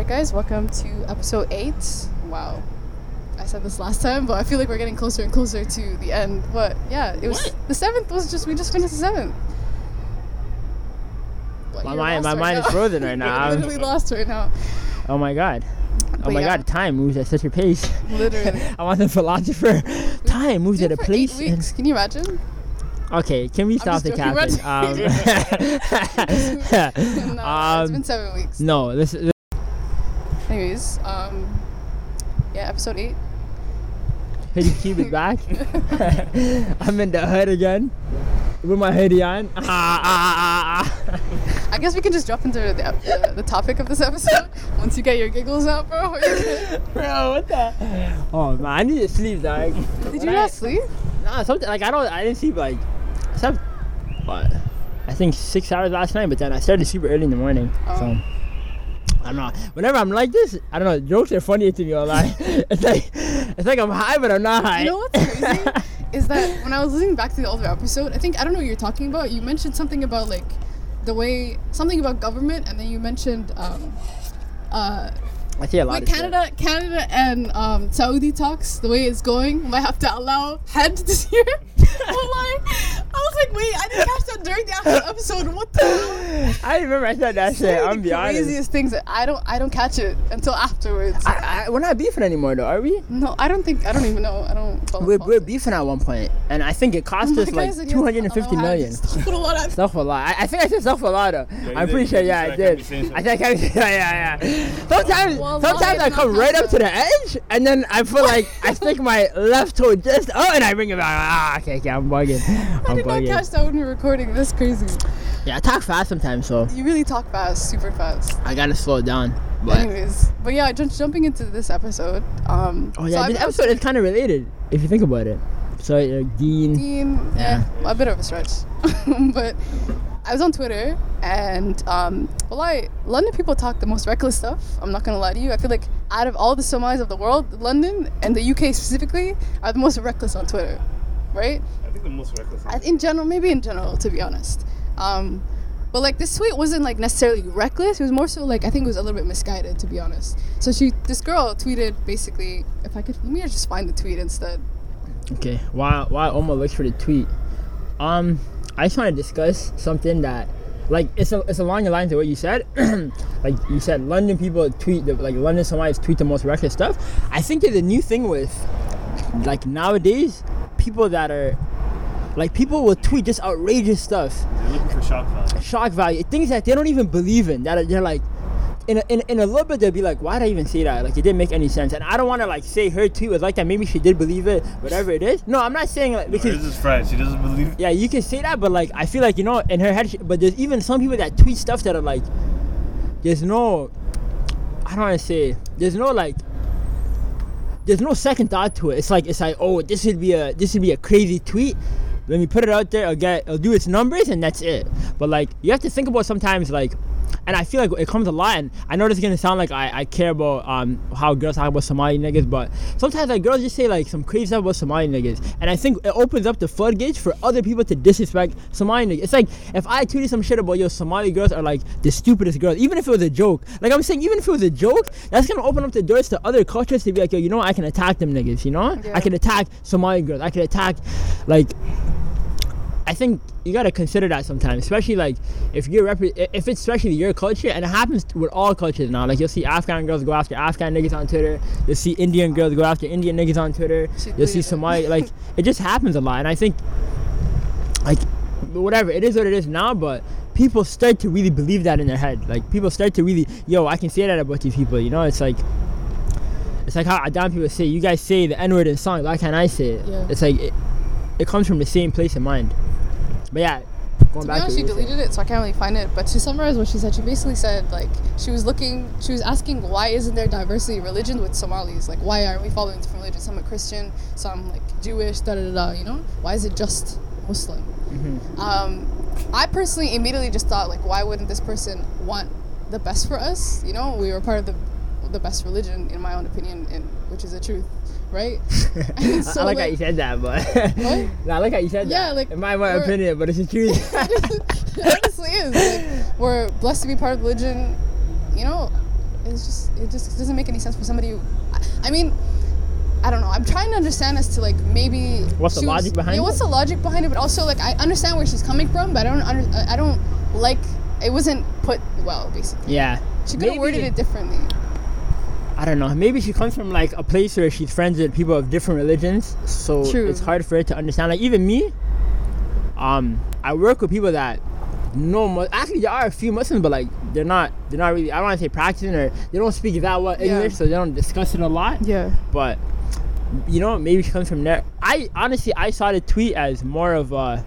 right, guys, welcome to episode eight. Wow, I said this last time, but I feel like we're getting closer and closer to the end. But yeah, it was the seventh was just we just finished the seventh. What, My mind, my right mind is frozen right now. I'm- literally lost right now. oh my god. Oh my yeah. god, time moves at such a pace. Literally. I want the philosopher. Time moves at a it for place. Eight and- Can you imagine? okay, can we stop the capping? Um, no, it's um, been seven weeks. no, this is. Anyways, um, yeah, episode eight. Could you keep it back? I'm in the hood again. With my hoodie on. Ah, ah, ah, ah. I guess we can just jump into the, the, the topic of this episode once you get your giggles out, bro. Bro, what the? Oh man, I need to sleep, dog. Did you not sleep? Nah, something like I don't. I didn't sleep like. I slept, what? I think six hours last night, but then I started super early in the morning. Oh. So. I don't know. Whenever I'm like this, I don't know. Jokes are funnier to me. All lie. It's like, it's like I'm high, but I'm not high. You know what's crazy is that when I was listening back to the older episode, I think I don't know what you're talking about. You mentioned something about like the way something about government, and then you mentioned um, uh, I see a lot Wait, shit. Canada, Canada, and um, Saudi talks. The way it's going, might have to allow head this year. I was like, wait, I didn't catch that during the actual episode. What the? Hell? I remember I said that shit. I'm of be the honest. craziest things that I don't, I don't catch it until afterwards. I, I, we're not beefing anymore, though, are we? no, I don't think, I don't even know. I don't. We're, we're beefing at one point, and I think it cost Oh us like God, so he has to 250 allow million. heads. Put a lot Stuff a lot. I, I think I said stuff a lot. Though. you I'm pretty sure. Yeah, I did. can't be saying I think I. Yeah, yeah, yeah. Sometimes, Well, sometimes I come right up to the edge, and then I feel like I stick my left toe just oh, and I bring it back. Ah, okay, okay, I'm bugging. I I'm did not catch that when we were recording. That's crazy. Yeah, I talk fast sometimes, so You really talk fast, super fast. I gotta slow it down. But Anyways, but yeah, just jumping into this episode. Um, oh so yeah, I- this episode is kind of related if you think about it. So uh, Deen. Deen, Yeah. yeah, a bit of a stretch. but I was on Twitter and um, well, I London people talk the most reckless stuff. I'm not gonna lie to you. I feel like out of all the Somalis of the world, London and the UK specifically are the most reckless on Twitter, right? I think the most reckless. In general, maybe in general, to be honest. Um, but like this tweet wasn't like necessarily reckless. It was more so like I think it was a little bit misguided, to be honest. So she, this girl tweeted basically, if I could, let me just find the tweet instead. Okay, while while Omar looks for the tweet, um, I just want to discuss something that, like, it's a, it's along the lines of what you said. like you said, London people tweet the, like London Somalis tweet the most reckless stuff. I think there's a new thing with, like nowadays, people that are, like people will tweet just outrageous stuff, They're looking for shock value. shock value, things that they don't even believe in. That they're like. In a, in, in a little bit they'll be like why did i even say that like it didn't make any sense and i don't want to like say her tweet was like that maybe she did believe it whatever it is no i'm not saying like because Hers is French. She doesn't believe. It. yeah, you can say that, but like I feel like you know in her head. She, but there's even some people that tweet stuff that are like, there's no, I don't want to say, there's no like, there's no second thought to it. It's like it's like oh this would be a this would be a crazy tweet. Let me put it out there. I'll get I'll do its numbers and that's it. But like you have to think about sometimes like. And I feel like it comes a lot, and I know this is gonna sound like I, I care about um how girls talk about Somali niggas, but sometimes like girls just say like some crazy stuff about Somali niggas, and I think it opens up the floodgates for other people to disrespect Somali niggas. It's like if I tweeted some shit about yo Somali girls are like the stupidest girls, even if it was a joke. Like I'm saying, even if it was a joke, that's gonna open up the doors to other cultures to be like yo, you know what, I can attack them niggas, you know? Yeah. I can attack Somali girls, I can attack like I think you gotta consider that sometimes, especially like if you're repre- if it's especially your culture, and it happens with all cultures now. Like you'll see Afghan girls go after Afghan niggas on Twitter. You'll see Indian girls go after Indian niggas on Twitter. You'll see. Somali like it just happens a lot, and I think like whatever it is what it is now, but people start to really believe that in their head. Like people start to really yo, I can say that about these people. You know, it's like. It's like how Adam people say, you guys say the N word in songs, why can't I say it? Yeah. It's like, it, it comes from the same place in mind. But yeah, going To be honest, she deleted it, so I can't really find it. But to summarize what she said, she basically said like she was looking, she was asking why isn't there diversity in religion with Somalis? Like why aren't we following different religions? Some are Christian, some like Jewish, da da da. da, You know, why is it just Muslim? Mm-hmm. Um, I personally immediately just thought like, why wouldn't this person want the best for us? You know, we were part of the the best religion, in my own opinion, and which is the truth, right? And I so, like, how you said that, but What? I like how you said Yeah, that. Yeah, like, in my, my opinion, but it's the truth. it honestly is. Like, we're blessed to be part of religion. You know, it's just it just doesn't make any sense for somebody. Who, I, mean. I don't know. I'm trying to understand as to like maybe What's the was- logic behind yeah, it? what's the logic behind it? But also like I understand where she's coming from, but I don't under, I don't like it wasn't put well basically. Yeah. She could have worded it differently. I don't know. Maybe she comes from like a place where she's friends with people of different religions, so True. it's hard for her to understand. Like even me, um, I work with people that know. Mu- Actually, there are a few Muslims, but like they're not. They're not really. I don't want to say practicing or they don't speak that well Yeah. English, so they don't discuss it a lot. Yeah. But you know, maybe she comes from there. I honestly, I saw the tweet as more of a.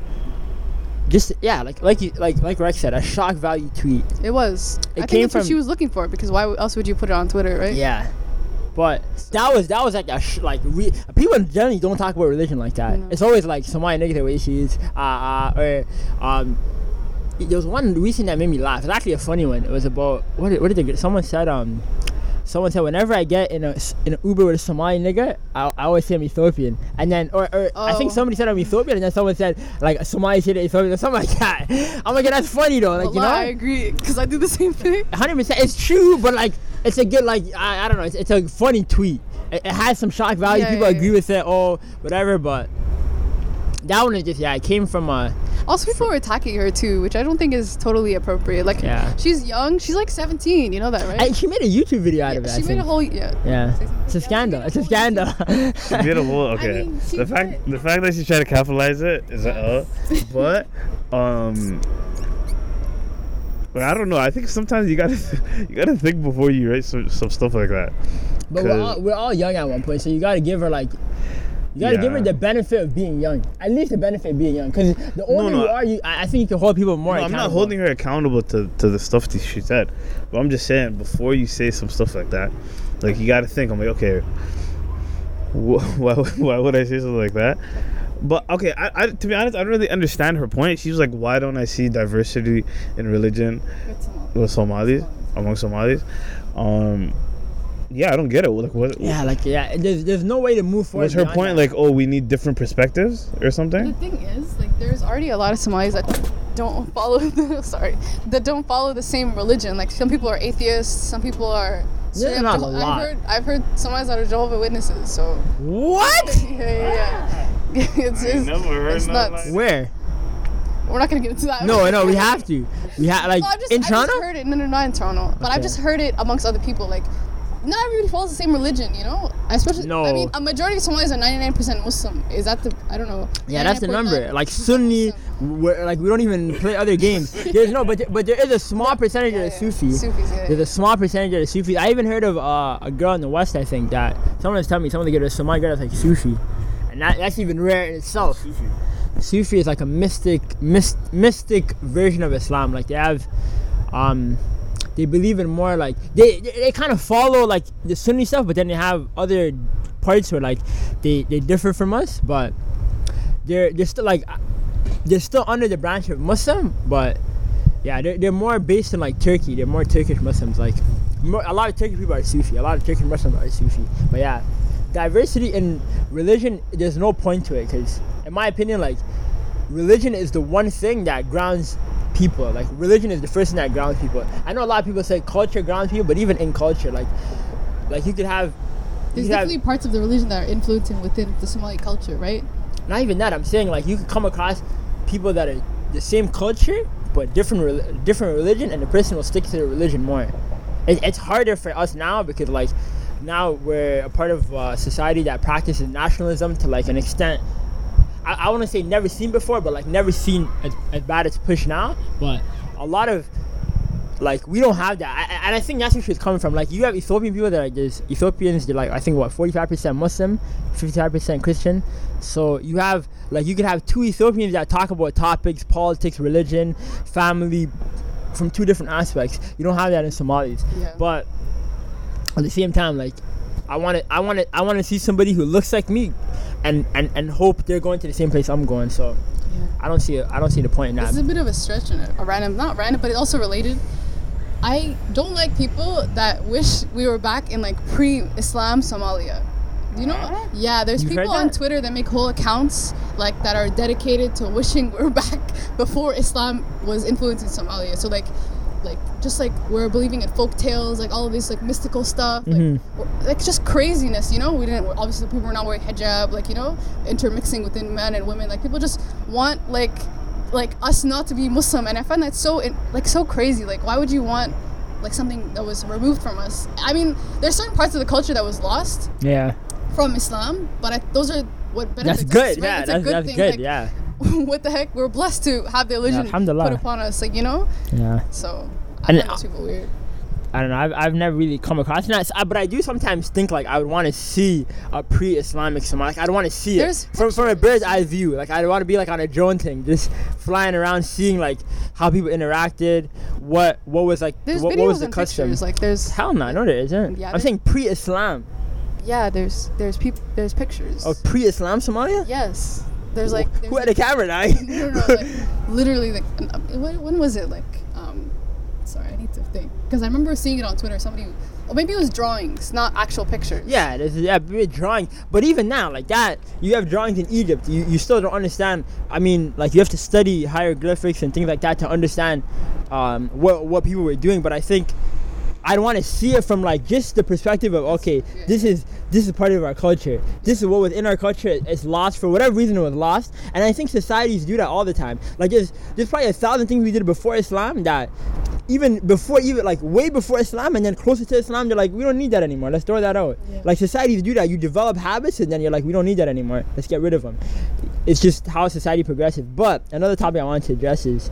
Just yeah, like like you like like Rex said, a shock value tweet. It was. It I came think that's what she was looking for because why else would you put it on Twitter, right? Yeah, but that was that was like a sh- like re- people generally don't talk about religion like that. No. It's always like Somali negative issues, uh, uh, or um. There was one recent that made me laugh. It's actually a funny one. It was about what did, what did they get? Someone said um, someone said whenever I get in a in an Uber with a Somali nigga, I, I always say I'm Ethiopian. And then or, or I think Oh. somebody said I'm Ethiopian, and then someone said like a Somali said Ethiopian or something like that. I'm like, yeah, that's funny though. Like you Wallah, I agree because I do the same thing. hundred percent. It's true, but like it's a good like I, I don't know. It's, it's a funny tweet. It, it has some shock value. Yeah, People yeah, agree with it. or whatever. But that one is just yeah. It came from uh Also, people were attacking her too, which I don't think is totally appropriate. Like, Yeah. she's young. She's like 17. You know that, right? and she made a YouTube video out of it. Yeah, I she made think. a whole yeah. yeah. It's a scandal. It's a scandal. She did a whole okay. mean, she the fact did. the fact that she's trying to capitalize it is a L, but um. But I don't know. I think sometimes you gotta you gotta think before you write some, some stuff like that. but we're 'Cause- all, we're all young at one point, so you gotta give her like. You gotta give her the benefit of being young. At least the benefit of being young, because the older no. you are, you I, I think you can hold people more. No, I'm not holding her accountable to, to the stuff that she said. But I'm just saying, before you say some stuff like that, like you got to think. I'm like, okay, wh- why, why would I say something like that? But okay, I, I to be honest, I don't really understand her point. She was like, why don't I see diversity in religion with Somalis among Somalis? Um, yeah, I don't get it. Like, what? Yeah, like yeah. There's there's no way to move forward. was her point that. like, oh, we need different perspectives or something. The thing is, like, there's already a lot of Somalis that don't follow the sorry that don't follow the same religion. Like, some people are atheists. Some people are. Yeah, not a I've lot. heard I've heard Somalis that are Jehovah Witnesses. So what? yeah, yeah, yeah. it's, it's, it's nuts. Where? We're not gonna get into that. No, no, we have to. We have like No, I've just, in I Toronto. just heard it. No, no, not in Toronto. But I've just heard it amongst other people. Like, not everybody follows the same religion, you know. Especially, No. I mean, a majority of Somalis are 99% Muslim. Is that the? I don't know. Yeah, that's the number. Like Sunni, we're, like we don't even play other games. There's no, but but there is a small percentage Yeah, of the yeah. Sufi. Sufis, yeah. There's a small percentage of the Sufi. I even heard of uh, a girl in the West. I think that someone was telling me someone to get a Somali girl that's like Sufi, and that, that's even rare in itself. Sufi. Sufi is like a mystic, myst, mystic version of Islam. Like they have, um, they believe in more like they they, they kind of follow like the Sunni stuff, but then they have other parts where like they they differ from us, but they're they're still like they're still under the branch of Muslim, but yeah, they're, they're more based in like Turkey. They're more Turkish Muslims. Like more, a lot of Turkish people are Sufi. A lot of Turkish Muslims are Sufi. But yeah, diversity in religion, there's no point to it because, in my opinion, like religion is the one thing that grounds people. Like religion is the first thing that grounds people. I know a lot of people say culture grounds people, but even in culture, like like you could have. There's could have- definitely parts of the religion that are influencing within the Somali culture, right? not even that. I'm saying like you could come across people that are the same culture but different different religion, and the person will stick to their religion more. It, it's harder for us now because like now we're a part of a society that practices nationalism to like an extent. I, I want to say never seen before, but like never seen as, as bad as push now. But a lot of like we don't have that, I, and I think that's where she's coming from. Like you have Ethiopian people that are just Ethiopians. They're like I think what forty five percent Muslim, fifty five percent Christian. So you have like you could have two Ethiopians that talk about topics, politics, religion, family, from two different aspects. You don't have that in Somalis. Yeah. But at the same time, like I want to, I want to, I want to see somebody who looks like me, and and and hope they're going to the same place I'm going. So Yeah. I don't see, I don't see the point in that. This is a bit of a stretch and a, a random, not random, but it's also related. I don't like people that wish we were back in like pre-Islam Somalia. You know, yeah. There's You've people on? Twitter that make whole accounts like that are dedicated to wishing we we're back before Islam was influencing Somalia. So like, like just like we're believing in folk tales, like all of this like mystical stuff, like, Mhm. like just craziness, you know. We didn't obviously people were not wearing hijab, like you know, intermixing within men and women. Like people just want like like us not to be Muslim, and I find that so like so crazy. Like why would you want like something that was removed from us? I mean, there's certain parts of the culture that was lost Yeah. from Islam, but I, those are what benefits That's good. us, right? Yeah, It's a that's, good that's thing. good. like, yeah. what the heck? We're blessed to have the religion alhamdulillah. put upon us, like you know. Yeah. So I And find those people weird. I don't know. I've, I've never really come across that, uh, but I do sometimes think like I would want to see a pre-Islamic Somalia. Like, I'd want to see There's it from from a bird's eye view. Like I'd want to be like on a drone thing, just flying around, seeing like how people interacted, what what was like, There's what, what was the custom. pictures. Like there's Hell no, no there isn't. Yeah, I'm saying pre-Islam. yeah, there's there's people there's pictures. Of pre-Islam Somalia. Yes, there's like there's Who had a camera now? no, no, like literally like when, was it like um sorry I need to think because I remember seeing it on Twitter somebody or maybe it was drawings not actual pictures Yeah, there's yeah, big drawing. But even now, like that, you have drawings in Egypt. You, you still don't understand. I mean, like you have to study hieroglyphics and things like that to understand um, what what people were doing. But I think I'd want to see it from like just the perspective of okay, Yeah. this is this is part of our culture. This is what was in our culture. It's lost for whatever reason it was lost. And I think societies do that all the time. Like there's there's probably a thousand things we did before Islam that even before even like way before Islam and then closer to Islam, they're like, we don't need that anymore. Let's throw that out. Yeah. Like societies do that. You develop habits and then you're like, we don't need that anymore. Let's get rid of them. It's just how society progresses. But another topic I wanted to address is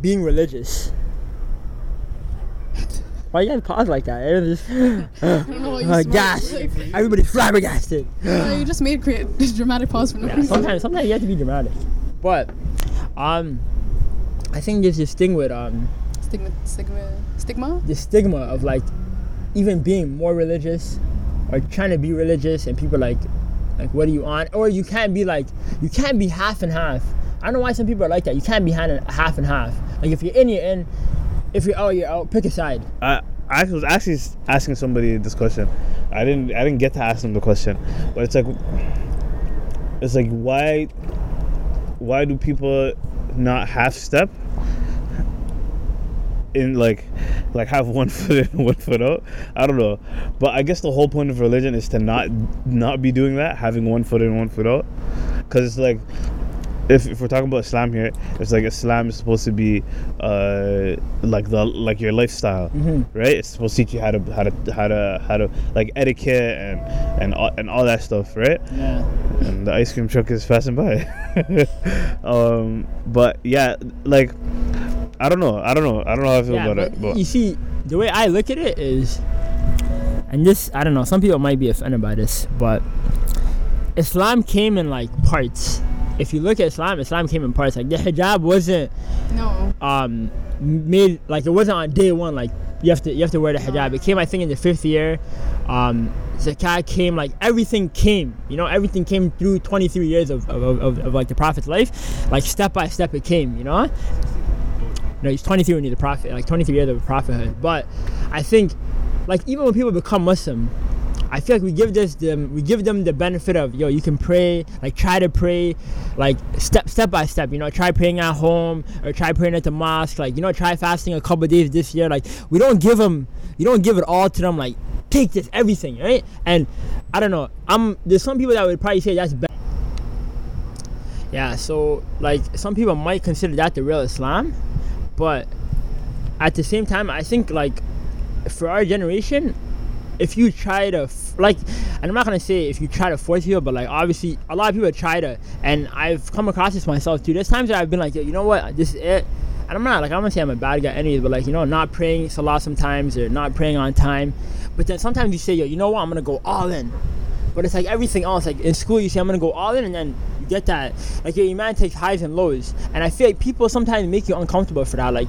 being religious. Why you guys pause like that? It was just, I don't know why you uh, gas. Like, Everybody's flabbergasted. you just made create this dramatic pause for no Yeah, reason sometimes sometimes you have to be dramatic. But um I think there's this thing with um stigma stigma stigma the stigma of like even being more religious or trying to be religious and people like like what are you on or you can't be like you can't be half and half i don't know why some people are like that you can't be half and half and half like if you're in you're in if you're out oh, you're out oh, pick a side. I I was actually asking somebody this question. I didn't I didn't get to ask them the question, but it's like it's like why why do people not half step in like like have one foot in one foot out? I don't know. But i guess the whole point of religion is to not not be doing that having one foot in one foot out. Because it's like if, if we're talking about Islam here, it's like Islam is supposed to be uh, like the like your lifestyle, right? It's supposed to teach you how to how to how to how to like etiquette and and all, and all that stuff, right? yeah and the ice cream truck is passing by. um, but yeah, like I don't know, I don't know, I don't know how I feel yeah about but it. But you see the way i look at it is and this i don't know some people might be offended by this but islam came in like parts if you look at islam islam came in parts like the hijab wasn't no. um made like it wasn't on day one like you have to you have to wear the hijab. It came i think in the fifth year. Um zakat came like everything came you know everything came through 23 years of, of, of, of, of like the prophet's life. Like step by step it came you know? No he's 23 when he's a prophet like 23 years of prophethood. But i think like even when people become muslim I feel like we give this them we give them the benefit of yo you can pray like try to pray like step step by step you know try praying at home or try praying at the mosque like you know try fasting a couple days this year like we don't give them you don't give it all to them like take this everything right? And I don't know I'm there's some people that would probably say that's bad yeah so like some people might consider that the real Islam but at the same time I think like for our generation if you try to like and i'm not gonna say if you try to force people but like obviously a lot of people try to and i've come across this myself too. There's times that i've been like Yo, you know what? This is it. And i'm not like i'm gonna say i'm a bad guy anyways but like you know not praying salah sometimes or not praying on time. But then sometimes you say yo you know what? I'm gonna go all in. But it's like everything else like in school you say i'm gonna go all in and then you get that. Like your iman takes highs and lows. And i feel like people sometimes make you uncomfortable for that. Like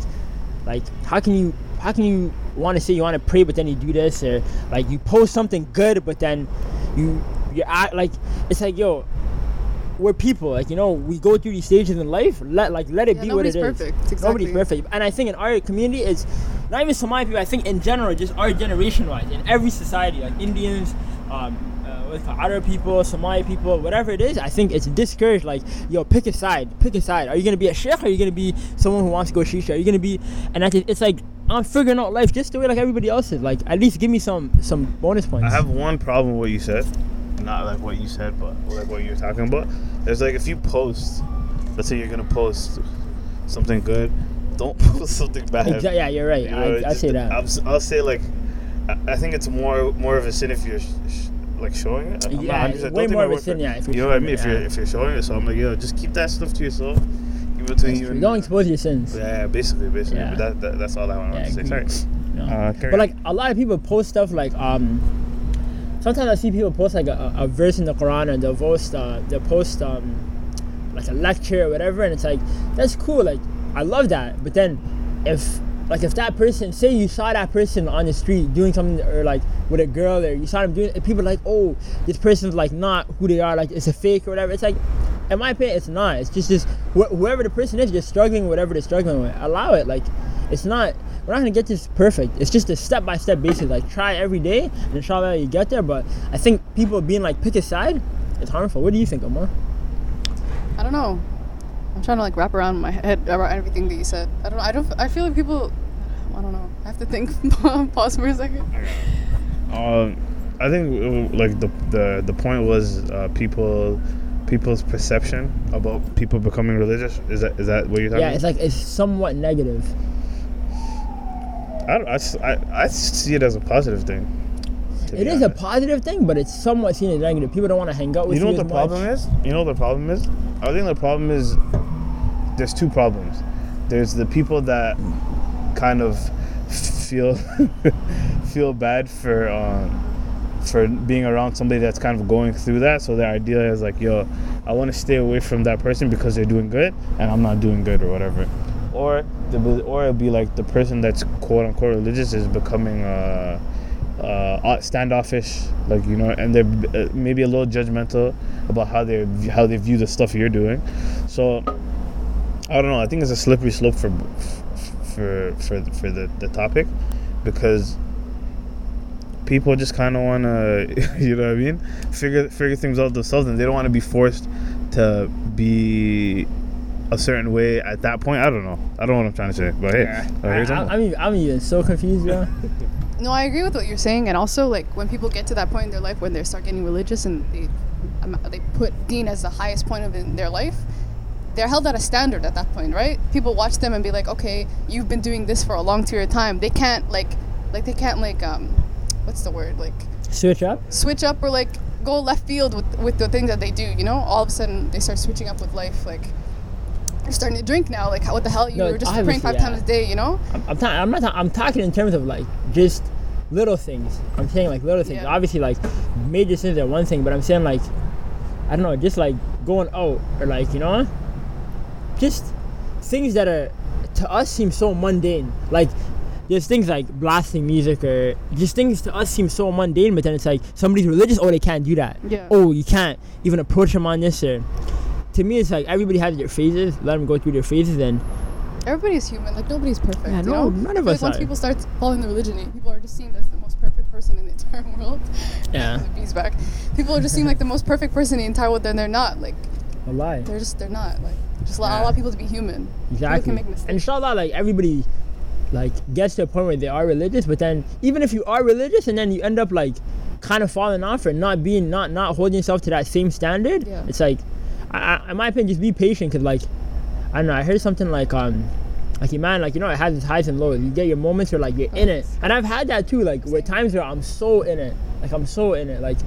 like how can you how can you want to say you want to pray but then you do this or like you post something good but then you you act like it's like yo we're people like you know we go through these stages in life let like let it Yeah, be what it nobody's is perfect, nobody's perfect and i think in our community it's not even somali people i think in general just our generation wise in every society like indians um, uh, with other people, Somali people, whatever it is, I think it's discouraged. Like, yo, pick a side. Pick a side. Are you gonna be a sheikh? Or are you gonna be someone who wants to go shisha? Are you gonna be? And I think it's like I'm figuring out life just the way like everybody else is. Like, at least give me some some bonus points. I have one problem with what you said. Not like what you said, but like what you're talking about. There's like if you post, let's say you're gonna post something good, don't post something bad. Exa- yeah, you're right. You know, I, I just- say that. I'll, I'll say like, I, I think it's more more of a sin if you're sh- sh- like showing it. I'm not Yeah, 100% way more of a sin, yeah, You know what I mean? If you're if you're showing it, so I'm like, yo, just keep that stuff to yourself. Between you and Don't expose your sins. Yeah, basically, basically. Yeah. But that, that that's all I want Yeah, to say. Sorry. No. Uh, but on. like a lot of people post stuff like um sometimes I see people post like a, a verse in the Quran and they'll post uh they'll post um like a lecture or whatever and it's like that's cool like I love that but then if like if that person say you saw that person on the street doing something or like with a girl or you saw them doing it, people are like oh this person's like not who they are like it's a fake or whatever it's like in my opinion it's not it's just just wh- whoever the person is just struggling whatever they're struggling with allow it like it's not we're not gonna get this perfect it's just a step-by-step basis like try every day and inshallah you get there but i think people being like pick a side it's harmful what do you think Omar? I don't know. I'm trying to like wrap around my head around everything that you said. I don't. I don't. I feel like people. I don't know. I have to think. Pause for a second. Um, I think like the the the point was uh, people people's perception about people becoming religious. Is that is that what you're talking about? yeah it's like it's somewhat negative about? I, don't- I I, I see it as a positive thing. It is is a positive thing but it's somewhat seen as negative people don't want to hang out with You you, know what the problem is? You know what the problem is? I think the problem is there's two problems. There's the people that kind of feel feel bad for um, for being around somebody that's kind of going through that. So their idea is like, yo, I want to stay away from that person because they're doing good and I'm not doing good or whatever. Or the or it'll be like the person that's quote unquote religious is becoming uh, uh, standoffish, like you know, and they're uh, maybe a little judgmental about how they how they view the stuff you're doing. So I don't know. I think it's a slippery slope for for for for the, the topic because people just kind of want to, you know what I mean, figure figure things out themselves, and they don't want to be forced to be a certain way at that point. I don't know. I don't know what I'm trying to say, but hey, Yeah. uh, I, here's I, something. I'm, even, I'm even so confused bro No, I agree with what you're saying, and also like when people get to that point in their life when they start getting religious and they um, they put Deen as the highest point of in their life, they're held at a standard at that point, right? People watch them and be like, okay, you've been doing this for a long period of time. They can't like like they can't like um, what's the word like switch up switch up or like go left field with with the things that they do. You know, all of a sudden they start switching up with life. Like you're starting to drink now. Like how, what the hell? You No, were just praying five yeah. times a day. You know? I'm, I'm, ta- I'm not. Ta- I'm talking in terms of like just little things. I'm saying like little things. Yeah. Obviously, like major sins are one thing, but I'm saying like I don't know, just like going out or like you know, just things that are to us seem so mundane. Like there's things like blasting music or just things to us seem so mundane, but then it's like somebody's religious. Oh, they can't do that. Yeah. Oh, you can't even approach them on this or. To me, it's like everybody has their phases. Let them go through their phases, and Everybody's human. Like nobody's perfect. Yeah, you no, know? none of us like once people start following the religion, people are just seen as the most perfect person in the entire world. Yeah. the bees back. People are just seen like the most perfect person in the entire world, then they're not. Like a lie. they're just they're not. Like just allow, Yeah. allow people to be human. Exactly. People can make mistakes. And inshallah, like everybody, like gets to a point where they are religious. But then, even if you are religious, and then you end up like kind of falling off or not being, not not holding yourself to that same standard, Yeah. it's like, I, I, in my opinion, just be patient. Cause like, I don't know. I heard something like um. Like man, like you know, it has its highs and lows. You get your moments where like you're in it, and I've had that too. Like with times where I'm so in it, like I'm so in it, like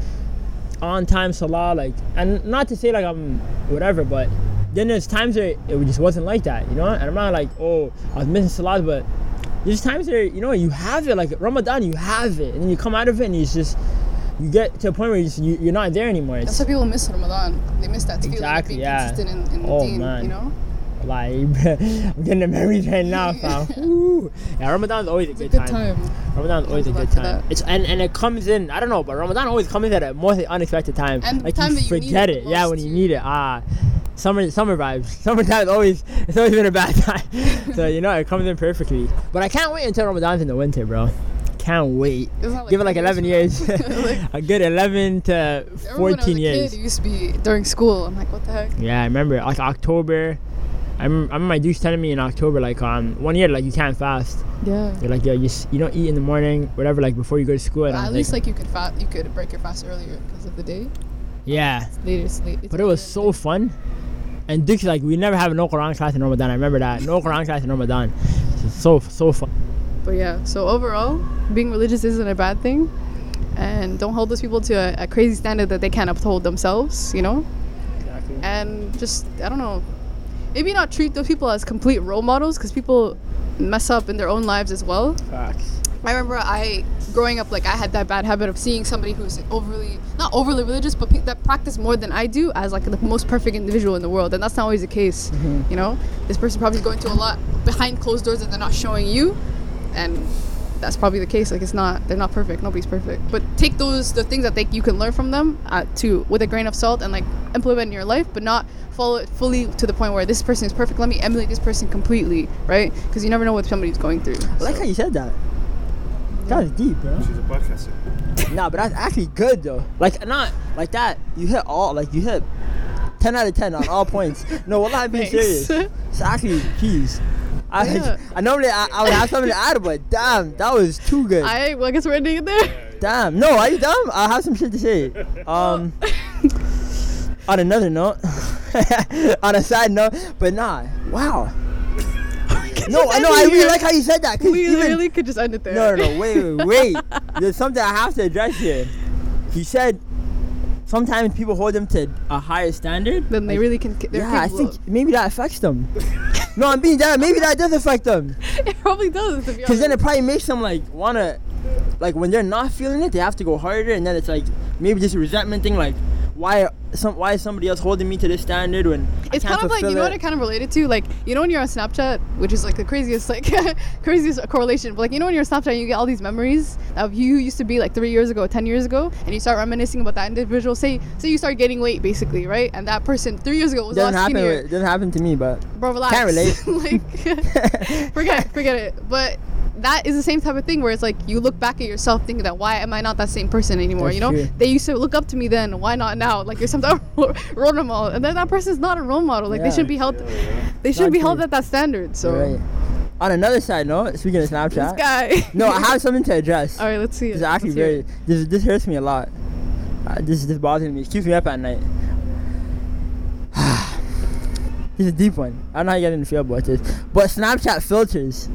on time salah, like, and not to say like I'm whatever, but then there's times where it just wasn't like that, you know. And I'm not like, oh, I was missing salah, but there's times where you know you have it, like Ramadan, you have it, and then you come out of it, and it's just you get to a point where you just, you, you're not there anymore. That's It's why people miss Ramadan. They miss that feeling Exactly, of being yeah. in, in Oh, deen, man. you know? like I'm getting memories right now, fam. Yeah, Ramadan's always a It's a good, good time. Ramadan's always a good time. It's and, and it comes in. I don't know, but Ramadan always comes in at a most unexpected time. And like time you that you need forget it it. Yeah, when you need it. Ah, summer summer vibes. Summertime is always it's always been a bad time. so you know it comes in perfectly. But I can't wait until Ramadan's in the winter, bro. can't wait. Not Give it like 11 years. Like, a good 11 to Remember when I was 14 a years. Kid, it used to be during school. I'm like, what the heck? Yeah, I remember like October. I remember, I remember my dudes telling me in October like um one year like you can't fast. Yeah. You're like yo you s- you don't eat in the morning whatever like before you go to school. And at least like, like you could fa- you could break your fast earlier because of the day. yeah, Later, it's late. it's but it was so fun. And Dick's like we never have no Quran class in Ramadan. I remember that no Quran class in Ramadan. So so fun. But yeah, so overall, being religious isn't a bad thing, and don't hold those people to a, a crazy standard that they can't uphold themselves. You know, Exactly. and just I don't know, maybe not treat those people as complete role models because people mess up in their own lives as well. Facts. I remember I growing up like I had that bad habit of seeing somebody who's overly not overly religious but pe- that practice more than I do as like the most perfect individual in the world and that's not always the case you know? This person probably is going to a lot behind closed doors that they're not showing you and that's probably the case like it's not they're not perfect nobody's perfect. But take those the things that they, you can learn from them uh, to with a grain of salt and like implement in your life but not follow it fully to the point where this person is perfect let me emulate this person completely right? Because you never know what somebody's going through I like So- how you said that. That was deep, bro. She's a podcaster. Nah, but that's actually good though. Like not like that. You hit all like you hit ten out of ten on all points. No, well, I'm being Thanks. serious. It's actually jeez. I, Yeah. I normally I, I would have something to add, but damn, that was too good. I, well, I guess we're ending it there. damn, no, are you dumb? I have some shit to say. Um, on another note, on a side note, but nah, wow. No, I know. I really like how you said that. We even, really could just end it there. No, no, no. Wait, wait, wait. There's something I have to address here. He said sometimes people hold them to a higher standard. Then they really can. They're Yeah, I think maybe that affects them. no, I'm being that. Maybe that does affect them. it probably does. Because then it probably makes them like wanna, like when they're not feeling it, they have to go harder, and then it's like maybe this resentment thing. Like, why some why is somebody else holding me to this standard when I it's kind of like you know what it? it kind of related to like you know when you're on Snapchat which is like the craziest like craziest correlation but like you know when you're on Snapchat you get all these memories of you used to be like three years ago ten years ago and you start reminiscing about that individual say say you start getting weight basically right and that person three years ago was a lot happen. skinnier With, doesn't happen to me, but bro relax Can't relate. like forget forget it but that is the same type of thing where it's like you look back at yourself thinking that why am I not that same person anymore That's you know true. they used to look up to me then why not now like you're some type of role model and then that person's not a role model like they shouldn't be held they shouldn't be true. held at that standard so right. On another side note, speaking of Snapchat, this Snapchat, guy no, I have something to address. all right let's see it. This actually very. it. This this hurts me a lot. Uh, this this bothers me. It keeps me up at night. this is a deep one. I don't know how you guys didn't feel about this, but Snapchat filters.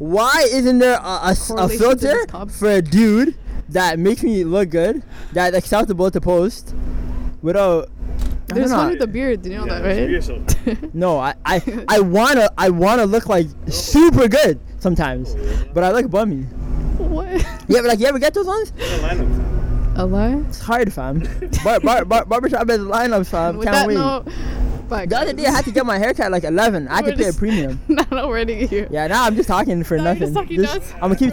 Why isn't there a, Correlation to filter for a dude that makes me look good, That that's acceptable to post, without? There's don't one with a beard Do you know Yeah, that right. No, I, I, I wanna I wanna look like super good sometimes, but I look bummy. what Yeah, but like you ever get those ones? A lineup. a lie It's hard, fam. bar, bar, bar, barbershop is lineup, fam. with Can't that wait. note bye, the other day I had to get my haircut like 11. I had We're to pay a just- premium. not already here Yeah, now I'm just talking for you're nothing. just talking Just- nuts. I'm gonna keep